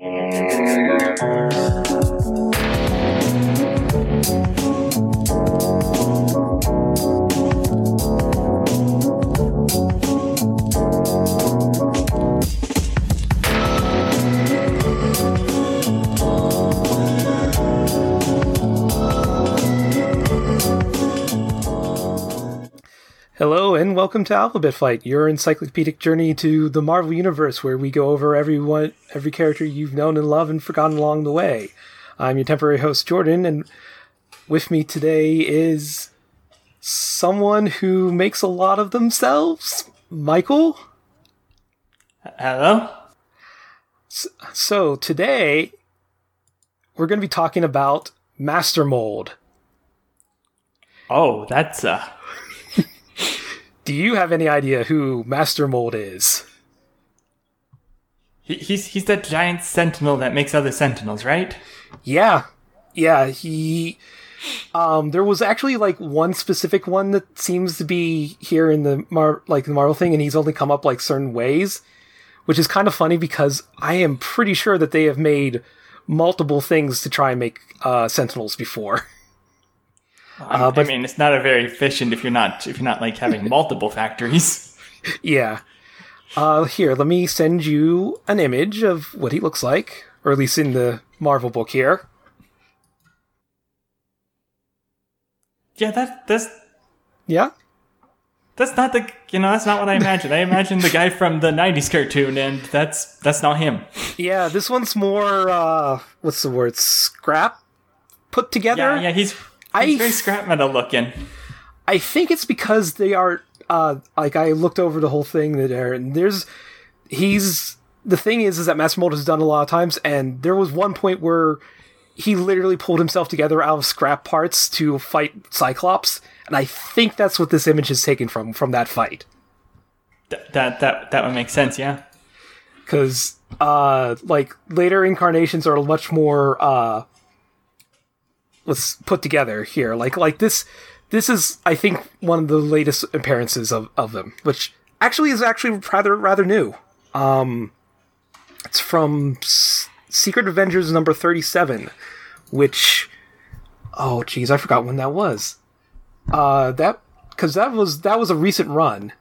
Hello and welcome to Alphabet Flight, your encyclopedic journey to the Marvel Universe, where we go over everyone, every character you've known and loved and forgotten along the way. I'm your temporary host, Jordan, and with me today is someone who makes a lot of themselves, Michael. Hello? So today we're going to be talking about Master Mold. Oh, that's uh Do you have any idea who Master Mold is? he, he's he's that giant sentinel that makes other sentinels, right? Yeah. Yeah, he um there was actually like one specific one that seems to be here in the Mar- like the Marvel thing and he's only come up like certain ways, which is kind of funny because I am pretty sure that they have made multiple things to try and make uh sentinels before. Um, I mean, it's not a very efficient if you're not if you're not like having multiple factories. yeah. Uh here, let me send you an image of what he looks like, or at least in the Marvel book here. Yeah, that that's Yeah? that's not the you know that's not what I imagined. I imagined the guy from the '90s cartoon, and that's that's not him. Yeah, this one's more uh what's the word? Scrap put together. Yeah, yeah, he's I he's very scrap metal looking. I think it's because they are uh like I looked over the whole thing that Aaron there's he's the thing is is that Master Mold has done a lot of times and there was one point where he literally pulled himself together out of scrap parts to fight Cyclops and I think that's what this image is taken from from that fight Th- that that that would make sense. Yeah. cuz uh like later incarnations are much more uh let's put together here like like this this is i think one of the latest appearances of, of them which actually is actually rather rather new um it's from S- secret avengers number 37 which oh geez i forgot when that was uh that because that was that was a recent run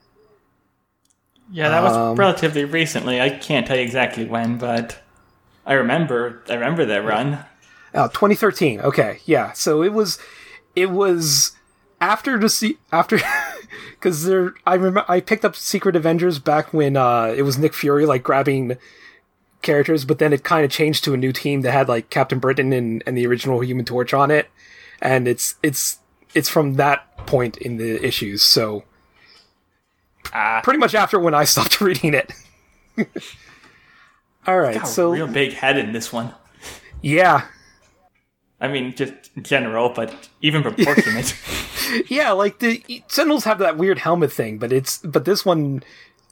Yeah, that was Um, relatively recently. I can't tell you exactly when, but I remember I remember that run. Oh, 2013. Okay, yeah. So it was, it was after the se- after because there. I remember I picked up Secret Avengers back when uh it was Nick Fury like grabbing characters, but then it kind of changed to a new team that had like Captain Britain and and the original Human Torch on it, and it's it's it's from that point in the issues. So Ah, pretty much after when I stopped reading it. All right, so real big head in this one. yeah, I mean, just general, but even proportionate. Yeah, like the Sentinels have that weird helmet thing, but it's but this one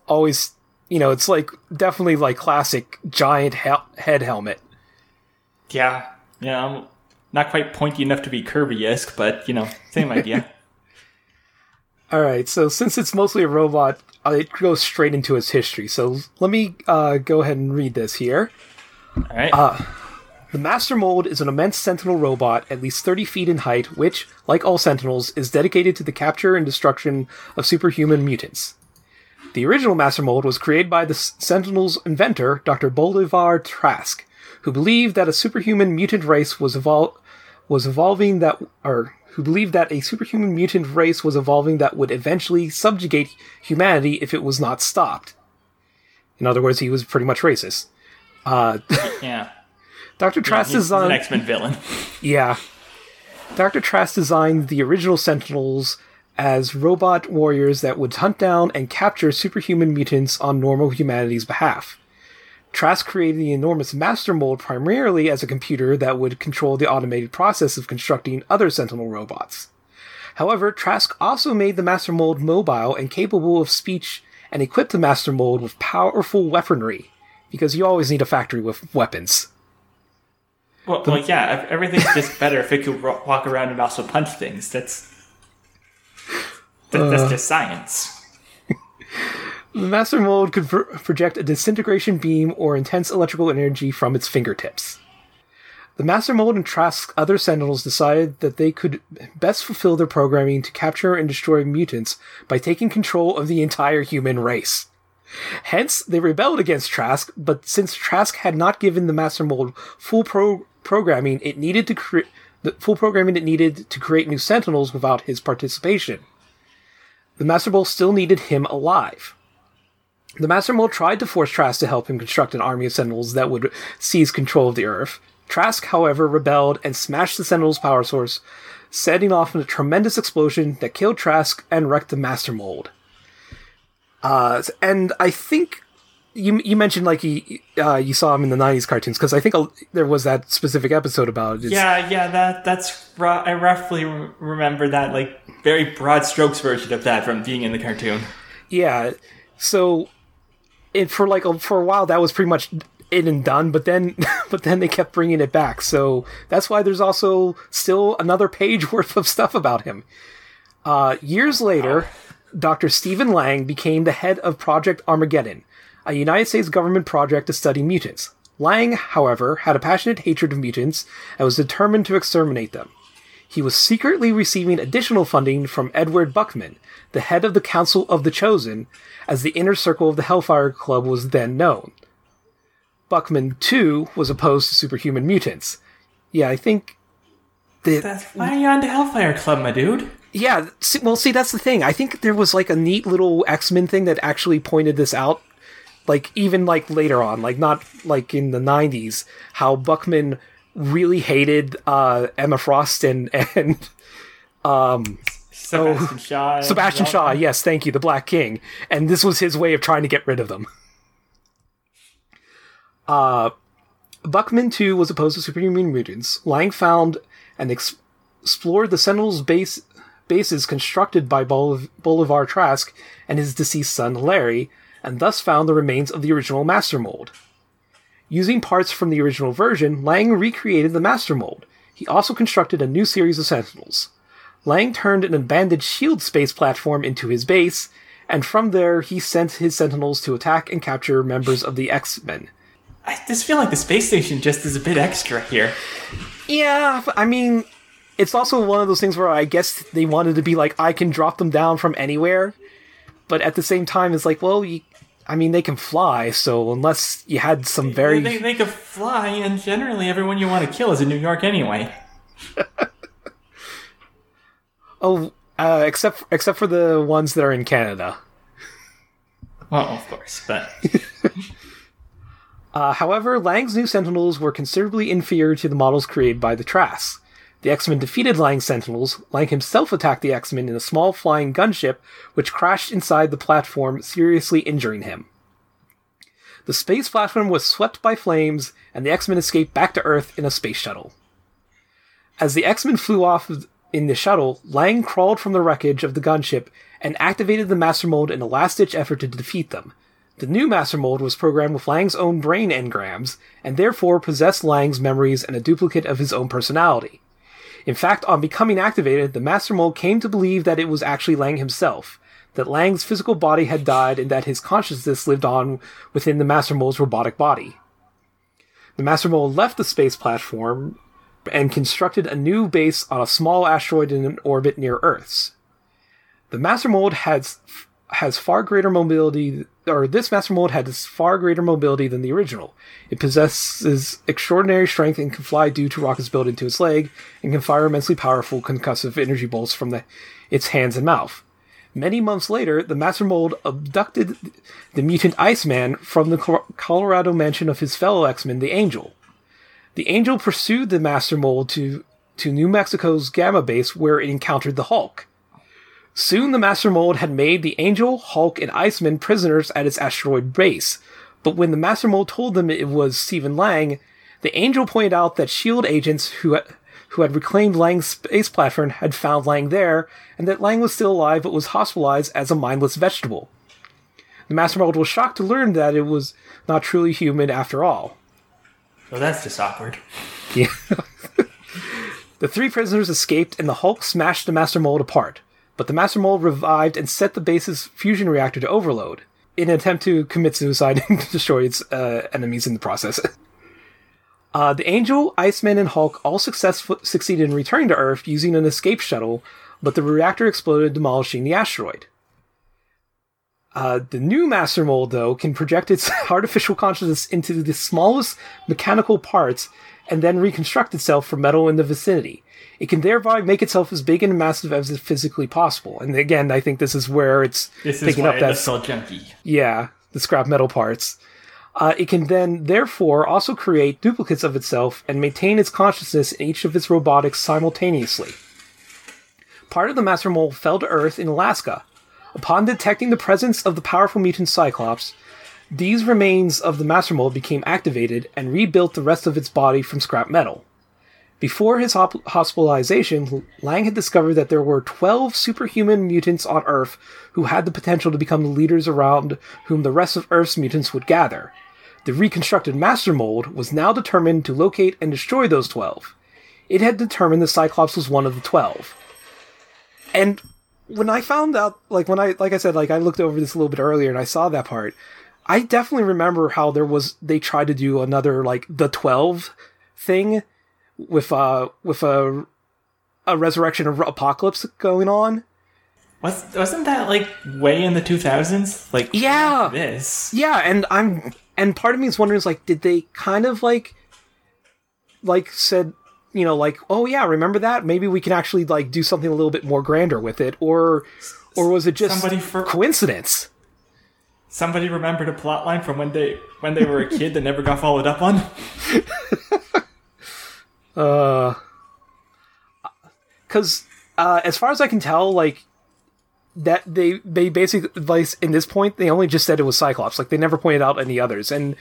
always, you know, it's like definitely like classic giant hel- head helmet. yeah, yeah. I'm not quite pointy enough to be Kirby-esque, but you know, same idea. All right, so since it's mostly a robot, uh, it goes straight into its history. So let me uh, go ahead and read this here. All right. The Master Mold is an immense sentinel robot, at least 30 feet in height, which, like all sentinels, is dedicated to the capture and destruction of superhuman mutants. The original Master Mold was created by the Sentinel's inventor, Dr. Bolivar Trask, who believed that a superhuman mutant race was evol- was evolving that or who believed that a superhuman mutant race was evolving that would eventually subjugate humanity if it was not stopped. In other words, he was pretty much racist. Uh, yeah. Dr. Trask He's, he's an designed X-Men villain. yeah. Dr. Trask designed the original Sentinels as robot warriors that would hunt down and capture superhuman mutants on normal humanity's behalf. Trask created the enormous Master Mold primarily as a computer that would control the automated process of constructing other Sentinel robots. However, Trask also made the Master Mold mobile and capable of speech and equipped the Master Mold with powerful weaponry, because you always need a factory with weapons. Well, well, yeah. Everything's just better if it could walk around and also punch things. That's that, Uh. that's just science. The Master Mold could pro- project a disintegration beam or intense electrical energy from its fingertips. The Master Mold and Trask's other Sentinels decided that they could best fulfill their programming to capture and destroy mutants by taking control of the entire human race. Hence, they rebelled against Trask, but since Trask had not given the Master Mold full pro- programming it needed to create the full programming it needed to create new Sentinels without his participation. The Master Mold still needed him alive. The Master Mold tried to force Trask to help him construct an army of Sentinels that would seize control of the Earth. Trask, however, rebelled and smashed the Sentinel's power source, setting off a tremendous explosion that killed Trask and wrecked the Master Mold. Uh, and I think you you mentioned like you uh, you saw him in the '90s cartoons because I think a, there was that specific episode about it. It's- Yeah, yeah, that that's I roughly remember that like very broad strokes version of that from being in the cartoon. Yeah. So, it for like a, for a while that was pretty much in and done, but then but then they kept bringing it back. So that's why there's also still another page worth of stuff about him. Uh, years later, Dr. Stephen Lang became the head of Project Armageddon, a United States government project to study mutants. Lang, however, had a passionate hatred of mutants and was determined to exterminate them. He was secretly receiving additional funding from Edward Buckman, the head of the Council of the Chosen, as the inner circle of the Hellfire Club was then known. Buckman, too, was opposed to superhuman mutants. Yeah, I think. The, That's why are you on the Hellfire Club, my dude? yeah, well, see, that's the thing. I think there was like a neat little X Men thing that actually pointed this out. Like, even like later on, like not like in the 90s, how Buckman really hated uh, Emma Frost and, and um, Sebastian Shaw. Sebastian Shaw, yes, thank you, the Black King. And this was his way of trying to get rid of them. Uh, Buckman, too, was opposed to superhuman mutants. Lang found and ex- explored the Sentinels' base, bases constructed by Boliv- Bolivar Trask and his deceased son, Larry, and thus found the remains of the original Master Mold. Using parts from the original version, Lang recreated the Master Mold. He also constructed a new series of Sentinels. Lang turned an abandoned shield space platform into his base, and from there he sent his Sentinels to attack and capture members of the X Men. I just feel like the space station just is a bit extra here. Yeah, I mean, it's also one of those things where I guess they wanted to be like, I can drop them down from anywhere, but at the same time, it's like, well, you, I mean, they can fly, so unless you had some very. They, they could fly, and generally everyone you want to kill is in New York anyway. oh, uh, except except for the ones that are in Canada. Well, of course, but Uh, however, Lang's new Sentinels were considerably inferior to the models created by the Trask. The X-Men defeated Lang's Sentinels. Lang himself attacked the X-Men in a small flying gunship, which crashed inside the platform, seriously injuring him. The space platform was swept by flames, and the X-Men escaped back to Earth in a space shuttle. As the X-Men flew off in the shuttle, Lang crawled from the wreckage of the gunship and activated the Master Mold in a last-ditch effort to defeat them. The new Master Mold was programmed with Lang's own brain engrams, and therefore possessed Lang's memories and a duplicate of his own personality. In fact, on becoming activated, the Master Mold came to believe that it was actually Lang himself, that Lang's physical body had died and that his consciousness lived on within the Master Mold's robotic body. The Master Mold left the space platform and constructed a new base on a small asteroid in an orbit near Earth's. The Master Mold has has far greater mobility, or this Master Mold has far greater mobility than the original. It possesses extraordinary strength and can fly due to rockets built into its leg, and can fire immensely powerful concussive energy bolts from the, its hands and mouth. Many months later, the Master Mold abducted the mutant Iceman from the Colorado mansion of his fellow X-Men, the Angel. The Angel pursued the Master Mold to, to New Mexico's Gamma base where it encountered the Hulk. Soon the Master Mold had made the Angel, Hulk, and Iceman prisoners at its asteroid base. But when the Master Mold told them it was Stephen Lang, the Angel pointed out that SHIELD agents who, who had reclaimed Lang's space platform had found Lang there, and that Lang was still alive but was hospitalized as a mindless vegetable. The Master Mold was shocked to learn that it was not truly human after all. well, that's just awkward. Yeah. the three prisoners escaped, and the Hulk smashed the Master Mold apart. But the Master Mold revived and set the base's fusion reactor to overload. in an attempt to commit suicide and destroy its uh, enemies in the process. Uh, the Angel, Iceman, and Hulk all successful- succeeded in returning to Earth using an escape shuttle, but the reactor exploded, demolishing the asteroid. Uh, the new Master Mold, though, can project its artificial consciousness into the smallest mechanical parts and then reconstruct itself from metal in the vicinity. It can thereby make itself as big and massive as is physically possible. And again, I think this is where it's This picking up that so junky. yeah, the scrap metal parts. Uh, it can then, therefore, also create duplicates of itself and maintain its consciousness in each of its robotics simultaneously. Part of the Master Mold fell to Earth in Alaska. Upon detecting the presence of the powerful mutant Cyclops, these remains of the Master Mold became activated and rebuilt the rest of its body from scrap metal. Before his hop- hospitalization, Lang had discovered that there were 12 superhuman mutants on Earth who had the potential to become the leaders around whom the rest of Earth's mutants would gather. The reconstructed Master Mold was now determined to locate and destroy those 12. It had determined the Cyclops was one of the 12. And when I found out, like when I, like I said, like I looked over this a little bit earlier and I saw that part, I definitely remember how there was, they tried to do another, like, the 12 thing with uh with a a resurrection of apocalypse going on. Was wasn't that like way in the two thousands? Like Yeah. this. Yeah, and I'm and part of me is wondering is like did they kind of like like said you know like oh yeah remember that maybe we can actually like do something a little bit more grander with it or or was it just Somebody for- coincidence Somebody remembered a plot line from when they when they were a kid that never got followed up on. Uh, because uh, as far as I can tell, like that they they basically like in this point they only just said it was Cyclops. Like they never pointed out any others, and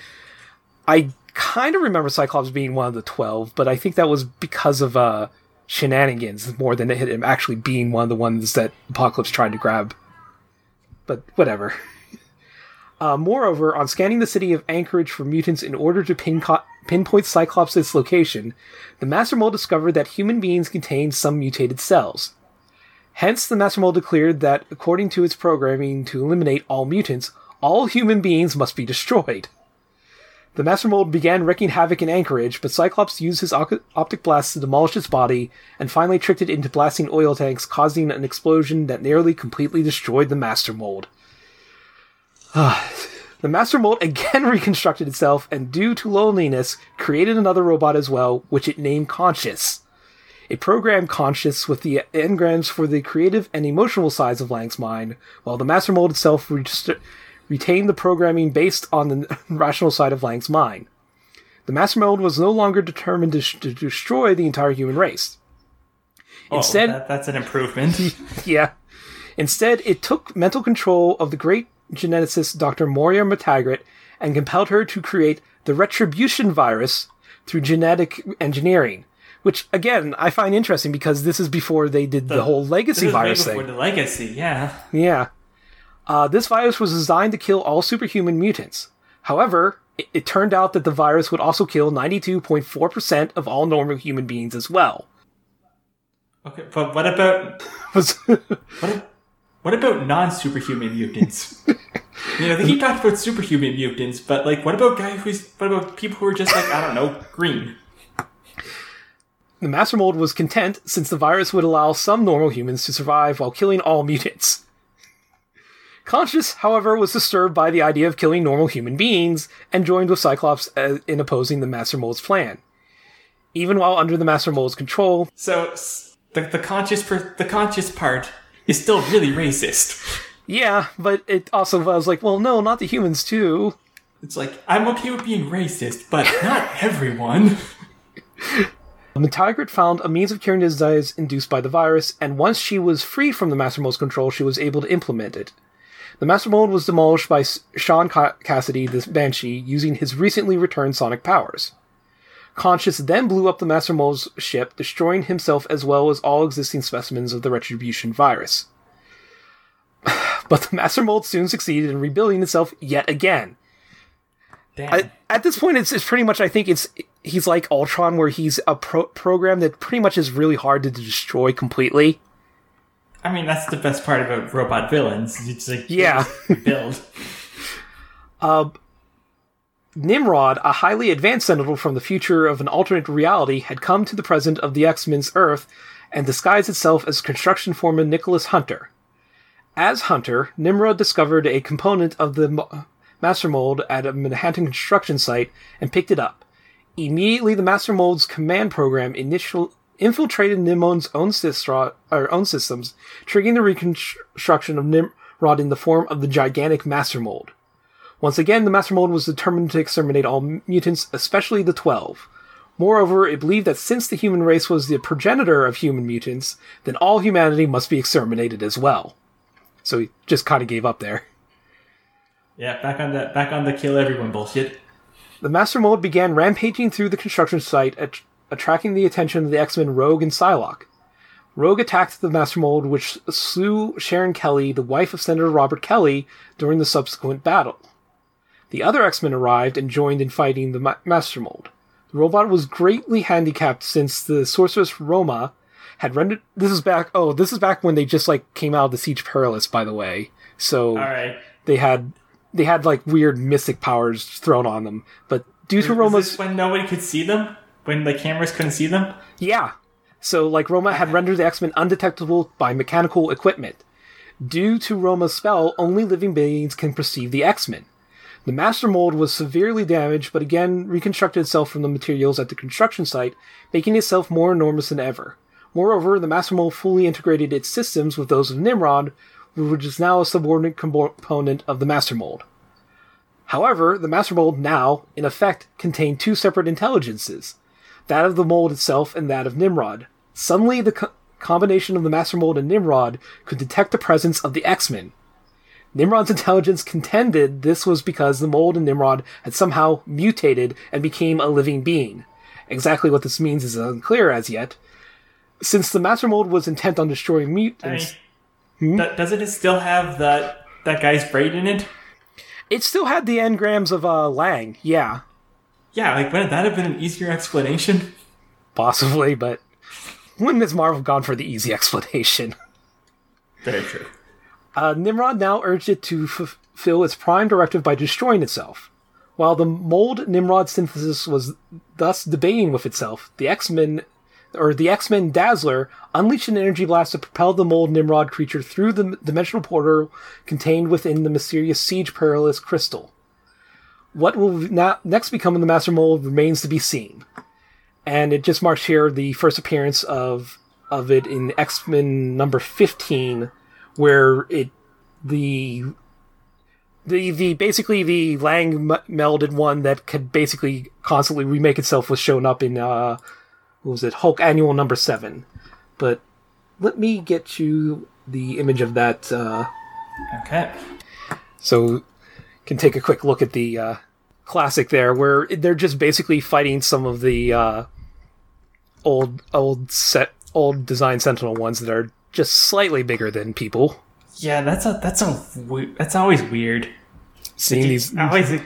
I kind of remember Cyclops being one of the twelve, but I think that was because of uh, shenanigans more than it him actually being one of the ones that Apocalypse tried to grab. But whatever. Uh, moreover, on scanning the city of Anchorage for mutants in order to pinpoint Cyclops' location, the Master Mold discovered that human beings contained some mutated cells. Hence, the Master Mold declared that, according to its programming to eliminate all mutants, all human beings must be destroyed. The Master Mold began wreaking havoc in Anchorage, but Cyclops used his op- optic blast to demolish its body and finally tricked it into blasting oil tanks, causing an explosion that nearly completely destroyed the Master Mold. Ah, the Master Mold again reconstructed itself and, due to loneliness, created another robot as well, which it named Conscious. It programmed Conscious with the engrams for the creative and emotional sides of Lang's mind, while the Master Mold itself retained the programming based on the rational side of Lang's mind. The Master Mold was no longer determined to, sh- to destroy the entire human race. Oh, Instead- that, that's an improvement. Yeah. Instead, it took mental control of the great geneticist Dr. Moira MacTaggert and compelled her to create the retribution virus through genetic engineering. Which, again, I find interesting because this is before they did the, whole This legacy virus before thing. the legacy, yeah. Yeah. Uh, this virus was designed to kill all superhuman mutants. However, it, it turned out that the virus would also kill 92.4% of all normal human beings as well. Okay, but what about what? What about non-superhuman mutants? you know, they keep talking about superhuman mutants, but like, what about guys who's? What about people who are just like I don't know, green? The Master Mold was content since the virus would allow some normal humans to survive while killing all mutants. Conscious, however, was disturbed by the idea of killing normal human beings and joined with Cyclops uh, in opposing the Master Mold's plan. Even while under the Master Mold's control, So the the conscious per, the conscious part is still really racist. yeah, but it also was like, well, no, not the humans too. It's like I'm okay with being racist, but not everyone. MacTaggert found a means of curing the disease induced by the virus, and once she was free from the Master Mold's control, she was able to implement it. The Master Mold was demolished by Sean Cassidy, the Banshee, using his recently returned sonic powers. Conscious then blew up the Master Mold's ship, destroying himself as well as all existing specimens of the Retribution virus. but the Master Mold soon succeeded in rebuilding itself yet again. I, at this point, it's, it's pretty much. I think it's he's like Ultron, where he's a pro- program that pretty much is really hard to destroy completely. I mean, that's the best part about robot villains. It's like Yeah. build. Uh, Nimrod, a highly advanced Sentinel from the future of an alternate reality, had come to the present of the X-Men's Earth and disguised itself as construction foreman Nicholas Hunter. As Hunter, Nimrod discovered a component of the mo- Master Mold at a Manhattan construction site and picked it up. Immediately, the Master Mold's command program initial infiltrated Nimrod's own, systra- own systems, triggering the reconstruction of Nimrod in the form of the gigantic Master Mold. Once again, the Master Mold was determined to exterminate all mutants, especially the Twelve. Moreover, it believed that since the human race was the progenitor of human mutants, then all humanity must be exterminated as well. So he just kind of gave up there. Yeah, back on the back on the kill everyone bullshit. The Master Mold began rampaging through the construction site, att- attracting the attention of the X-Men Rogue and Psylocke. Rogue attacked the Master Mold, which slew Sharon Kelly, the wife of Senator Robert Kelly, during the subsequent battle. The other X-Men arrived and joined in fighting the Ma- Master Mold. The robot was greatly handicapped since the sorceress Roma had rendered. This is back. Oh, this is back when they just like came out of the Siege Perilous, by the way. So All right. they had they had like weird mystic powers thrown on them. But due to Roma's this when nobody could see them? When the cameras couldn't see them? Yeah. So, like, Roma had rendered the X Men undetectable by mechanical equipment. Due to Roma's spell, only living beings can perceive the X Men. The Master Mold was severely damaged, but again reconstructed itself from the materials at the construction site, making itself more enormous than ever. Moreover, the Master Mold fully integrated its systems with those of Nimrod, which is now a subordinate component of the Master Mold. However, the Master Mold now, in effect, contained two separate intelligences that of the mold itself and that of Nimrod. Suddenly, the co- combination of the Master Mold and Nimrod could detect the presence of the X Men. Nimrod's intelligence contended this was because the mold and Nimrod had somehow mutated and became a living being. Exactly what this means is unclear as yet. Since the Master Mold was intent on destroying I mutants, mean, do- doesn't it still have that that guy's brain in it? it still had the engrams of uh, Lang, yeah, Yeah, like wouldn't that have been an easier explanation? possibly, but wouldn't Ms. Marvel gone for the easy explanation? Very true. Uh, Nimrod now urged it to fulfill its prime directive by destroying itself. While the mold Nimrod synthesis was thus debating with itself, the X-Men or the X-Men Dazzler unleashed an energy blast to propel the mold Nimrod creature through the dimensional portal contained within the mysterious Siege Perilous crystal. What will now next become of the Master Mold remains to be seen. And it just marks here the first appearance of of it in X-Men number 15 where it the the the basically the Lang melded one that could basically constantly remake itself was shown up in uh what was it Hulk Annual number seven, but let me get you the image of that uh, Okay. so can take a quick look at the uh, classic there where they're just basically fighting some of the uh, old old set old design Sentinel ones that are just slightly bigger than people. Yeah, that's a that's a that's always weird. Seeing these I always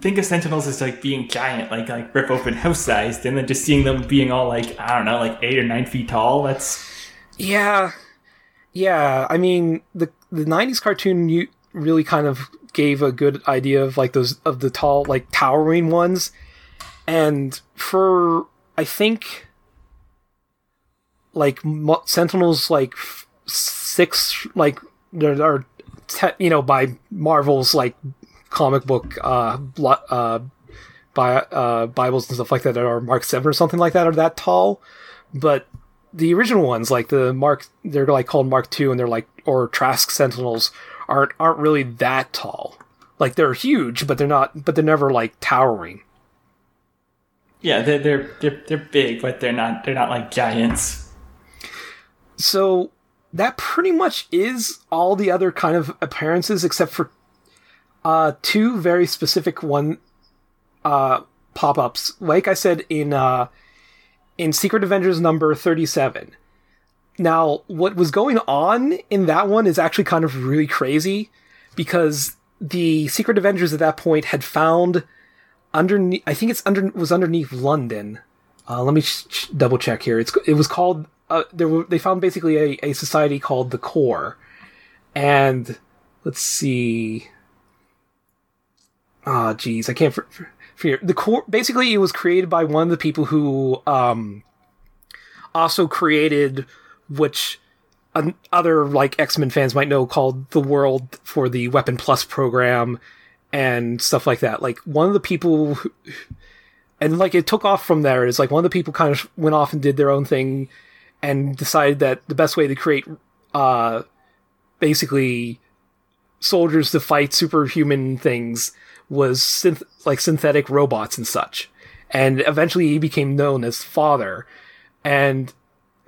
think of Sentinels as like being giant, like like rip open house sized, and then just seeing them being all like I don't know, like eight or nine feet tall. That's Yeah, yeah. I mean, the the '90s cartoon you really kind of gave a good idea of like those of the tall, like towering ones, and for I think like Sentinels, like six, like there are, te- you know, by Marvel's like comic book uh, uh, bi- uh, Bibles and stuff like that that are Mark Seven or something like that are that tall, but the original ones, like the Mark, they're like called Mark Two, and they're like or Trask Sentinels aren't aren't really that tall. Like they're huge, but they're not. But they're never like towering. yeah, they're they're they're, they're big, but they're not they're not like giants. So that pretty much is all the other kind of appearances, except for uh, two very specific one uh, pop ups. Like I said in uh, in Secret Avengers number thirty seven. Now, what was going on in that one is actually kind of really crazy because the Secret Avengers at that point had found underneath. I think it's under was underneath London. Uh, let me sh- sh- double check here. It's it was called. Uh, there were, they found basically a, a society called the Core, and let's see. ah, geez, I can't. For, the core. Basically, it was created by one of the people who um, also created, which other like X Men fans might know, called the world for the Weapon Plus program and stuff like that. Like one of the people, who, and like it took off from there. Is like one of the people kind of went off and did their own thing, and decided that the best way to create, uh, basically soldiers to fight superhuman things was synth- like synthetic robots and such. And eventually he became known as Father. And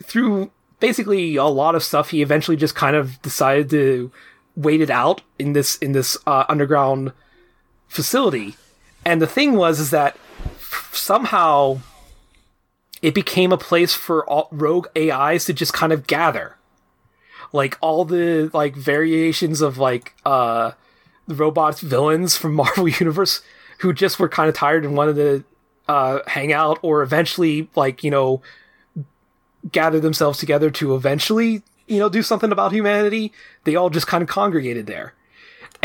through basically a lot of stuff, he eventually just kind of decided to wait it out in this in this uh, underground facility. And the thing was is that f- somehow it became a place for all, rogue AIs to just kind of gather like all the like variations of like uh the robots villains from Marvel Universe who just were kind of tired and wanted to uh hang out or eventually like you know gather themselves together to eventually you know do something about humanity they all just kind of congregated there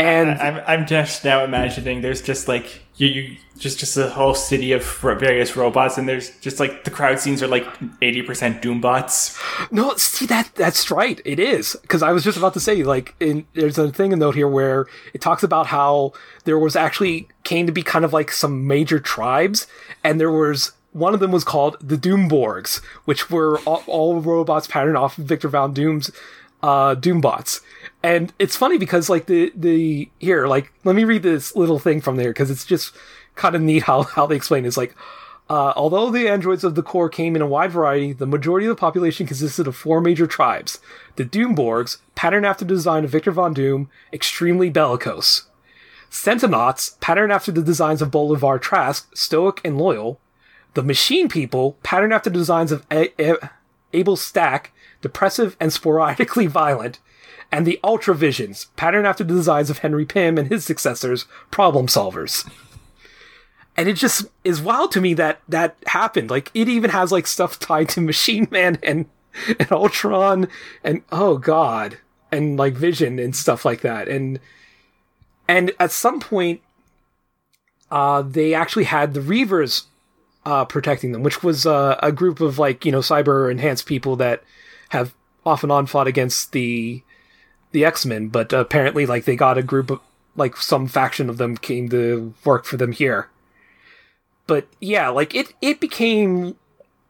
and I, I'm I'm just now imagining there's just like you, you just just a whole city of various robots, and there's just like the crowd scenes are like eighty percent Doombots. No, see that that's right. It is because I was just about to say like in, there's a thing a note here where it talks about how there was actually came to be kind of like some major tribes, and there was one of them was called the Doomborgs, which were all, all robots patterned off of Victor Von Doom's uh, Doombots. And it's funny because like the the here like let me read this little thing from there because it's just kind of neat how how they explain it. It's like uh, although the androids of the core came in a wide variety, the majority of the population consisted of four major tribes: the Doomborgs, patterned after the design of Victor Von Doom, extremely bellicose; Sentinauts, patterned after the designs of Bolivar Trask, stoic and loyal; the Machine People, patterned after the designs of A- A- Abel Stack, depressive and sporadically violent; and the Ultravisions, patterned after the designs of Henry Pym and his successors, problem solvers. And it just is wild to me that that happened. Like it even has like stuff tied to Machine Man and and Ultron and oh god and like Vision and stuff like that. And and at some point, uh, they actually had the Reavers uh, protecting them, which was uh, a group of like you know cyber enhanced people that have off and on fought against the the X Men, but apparently, like they got a group of like some faction of them came to work for them here. But yeah, like it it became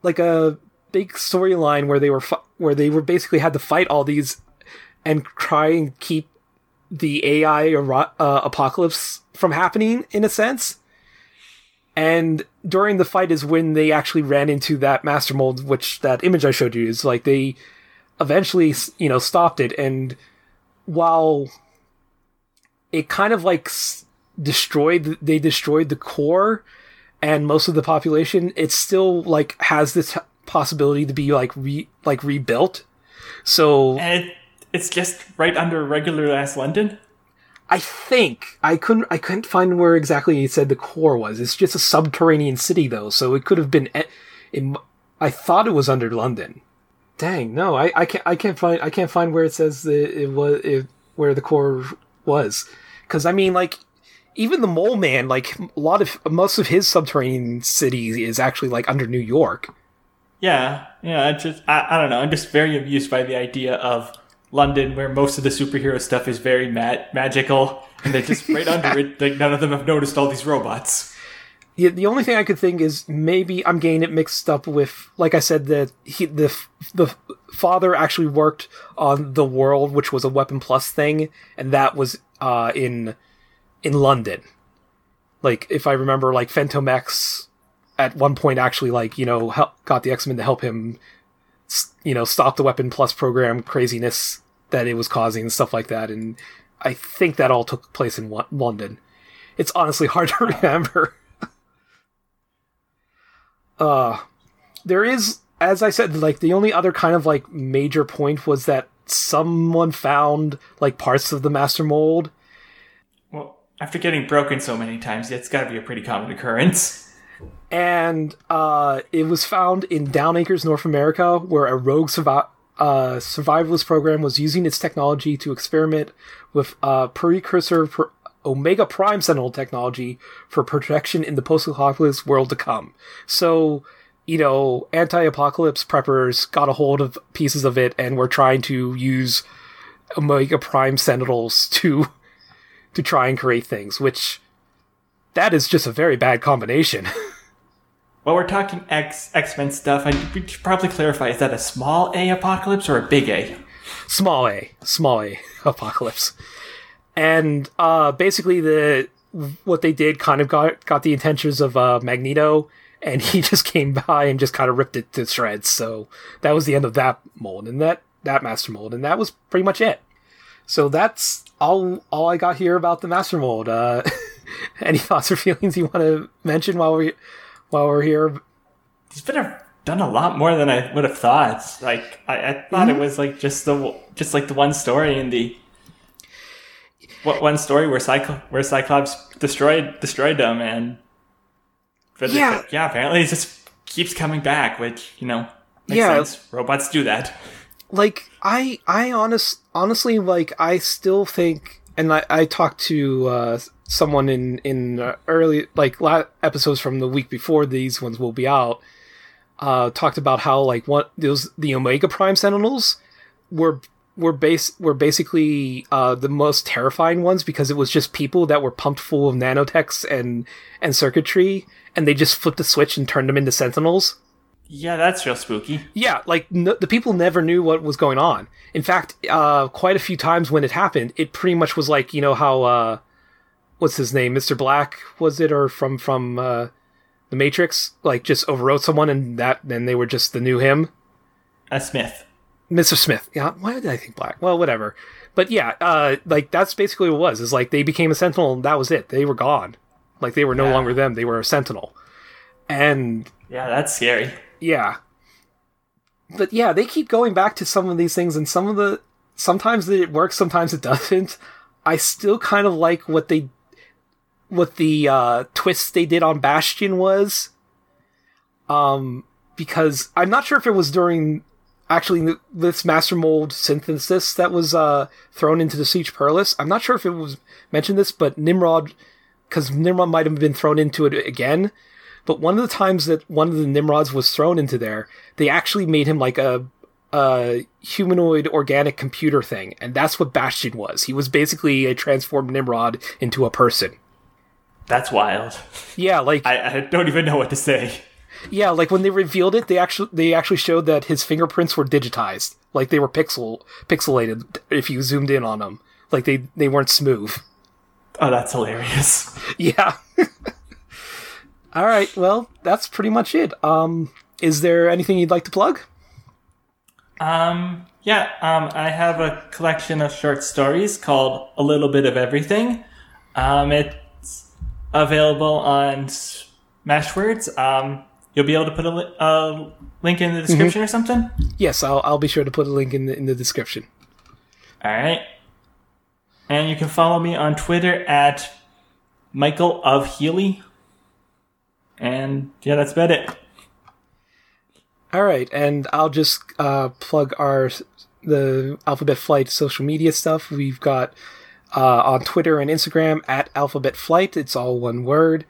like a big storyline where they were fu- where they were basically had to fight all these and try and keep the AI uh, apocalypse from happening in a sense. And during the fight is when they actually ran into that master mold, which that image I showed you is like they eventually, you know, stopped it. And while it kind of like destroyed, they destroyed the core and most of the population, it still like has this possibility to be like re like rebuilt. So And it, it's just right under regular ass London. I think I couldn't I couldn't find where exactly it said the core was. It's just a subterranean city though, so it could have been. I thought it was under London. Dang, no, I, I can't I can't find I can't find where it says that it was it, where the core was. Because I mean, like even the Mole Man, like a lot of most of his subterranean city is actually like under New York. Yeah, yeah. I just I, I don't know. I'm just very amused by the idea of London, where most of the superhero stuff is very ma- magical, and they're just right under it. Like none of them have noticed all these robots. Yeah, the only thing I could think is maybe I'm getting it mixed up with, like I said, that he the the father actually worked on the world, which was a Weapon Plus thing, and that was uh, in in London. Like if I remember, like Fantomex at one point actually like you know help, got the X Men to help him, you know, stop the Weapon Plus program craziness that it was causing and stuff like that, and I think that all took place in London. It's honestly hard to remember. uh there is as i said like the only other kind of like major point was that someone found like parts of the master mold Well, after getting broken so many times, it's got to be a pretty common occurrence. and uh it was found in downacres north america where a rogue survi- uh, survivalist program was using its technology to experiment with uh, precursor pr- Omega Prime Sentinel technology for protection in the post-apocalypse world to come. So, you know, anti-apocalypse preppers got a hold of pieces of it and were trying to use Omega Prime Sentinels to to try and create things, which that is just a very bad combination. While we're talking X X Men stuff, I should probably clarify: is that a small A apocalypse or a big A? small A, small A apocalypse. And uh basically the what they did kind of got got the intentions of uh Magneto and he just came by and just kind of ripped it to shreds. So that was the end of that mold and that that master mold and that was pretty much it. So that's all all I got here about the master mold. Uh any thoughts or feelings you want to mention while we while we're here? He's been a, done a lot more than I would have thought. Like I, I thought it was like just the just like the one story in the what one story where Cycl- where Cyclops destroyed destroyed them and Yeah. yeah apparently it just keeps coming back, which you know makes Yeah. sense. Robots do that. like i i honest honestly like i still think and i i talked to uh someone in in uh, early like la- episodes from the week before these ones will be out uh talked about how like what those the omega prime sentinels were were base were basically uh the most terrifying ones because it was just people that were pumped full of nanotechs and and circuitry and they just flipped a switch and turned them into sentinels Yeah, that's real spooky. yeah, like n- the people never knew what was going on. In fact, uh, quite a few times when it happened, it pretty much was like you know how uh, what's his name, Mister Black was it, or from from uh, the Matrix, like just overwrote someone, and that then they were just the new him, A Smith. Mister Smith. Yeah, why did I think Black? Well, whatever. But yeah, uh, like that's basically what it was. Is like they became a Sentinel, and that was it. They were gone. Like they were no Yeah. longer them. They were a Sentinel, and Yeah, that's scary. yeah but yeah they keep going back to some of these things and some of the sometimes it works sometimes it doesn't i still kind of like what they what the uh twist they did on bastion was um because i'm not sure if it was during actually this master mold synthesis that was uh thrown into the siege perilous i'm not sure if it was mentioned this but nimrod because nimrod might have been thrown into it again but one of the times that one of the Nimrods was thrown into there, they actually made him like a a humanoid organic computer thing, and that's what Bastion was. He was basically a transformed Nimrod into a person. That's wild. Yeah, like I, I don't even know what to say. yeah, like when they revealed it, they actually they actually showed that his fingerprints were digitized, like they were pixel pixelated if you zoomed in on them, like they they weren't smooth. Oh, that's hilarious. Yeah. All right, well, that's pretty much it. Um, is there anything you'd like to plug? Um, yeah, um, I have a collection of short stories called A Little Bit of Everything. Um, it's available on Smashwords. Um, you'll be able to put a, li- a link in the description or something? Yes, I'll I'll be sure to put a link in the in the description. All right. And you can follow me on Twitter at Michael of Healy. And yeah, that's about it. All right, and I'll just uh, plug our the Alphabet Flight social media stuff. We've got uh, on Twitter and Instagram at Alphabet Flight. It's all one word.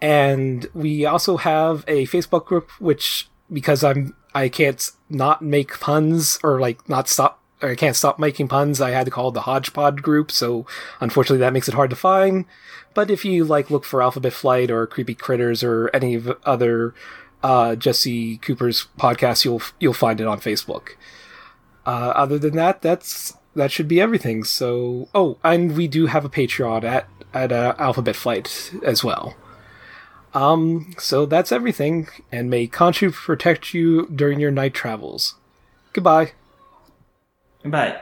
And we also have a Facebook group, which because I'm I can't not make puns or like not stop or I can't stop making puns. I had to call the Hodgepod group, so unfortunately that makes it hard to find. But if you like look for Alphabet Flight or Creepy Critters or any of other uh, Jesse Cooper's podcast, you'll you'll find it on Facebook. Uh, other than that, that's that should be everything. So, oh, and we do have a Patreon at at uh, Alphabet Flight as well. Um, so that's everything, and may Khonshu protect you during your night travels. Goodbye. Bye.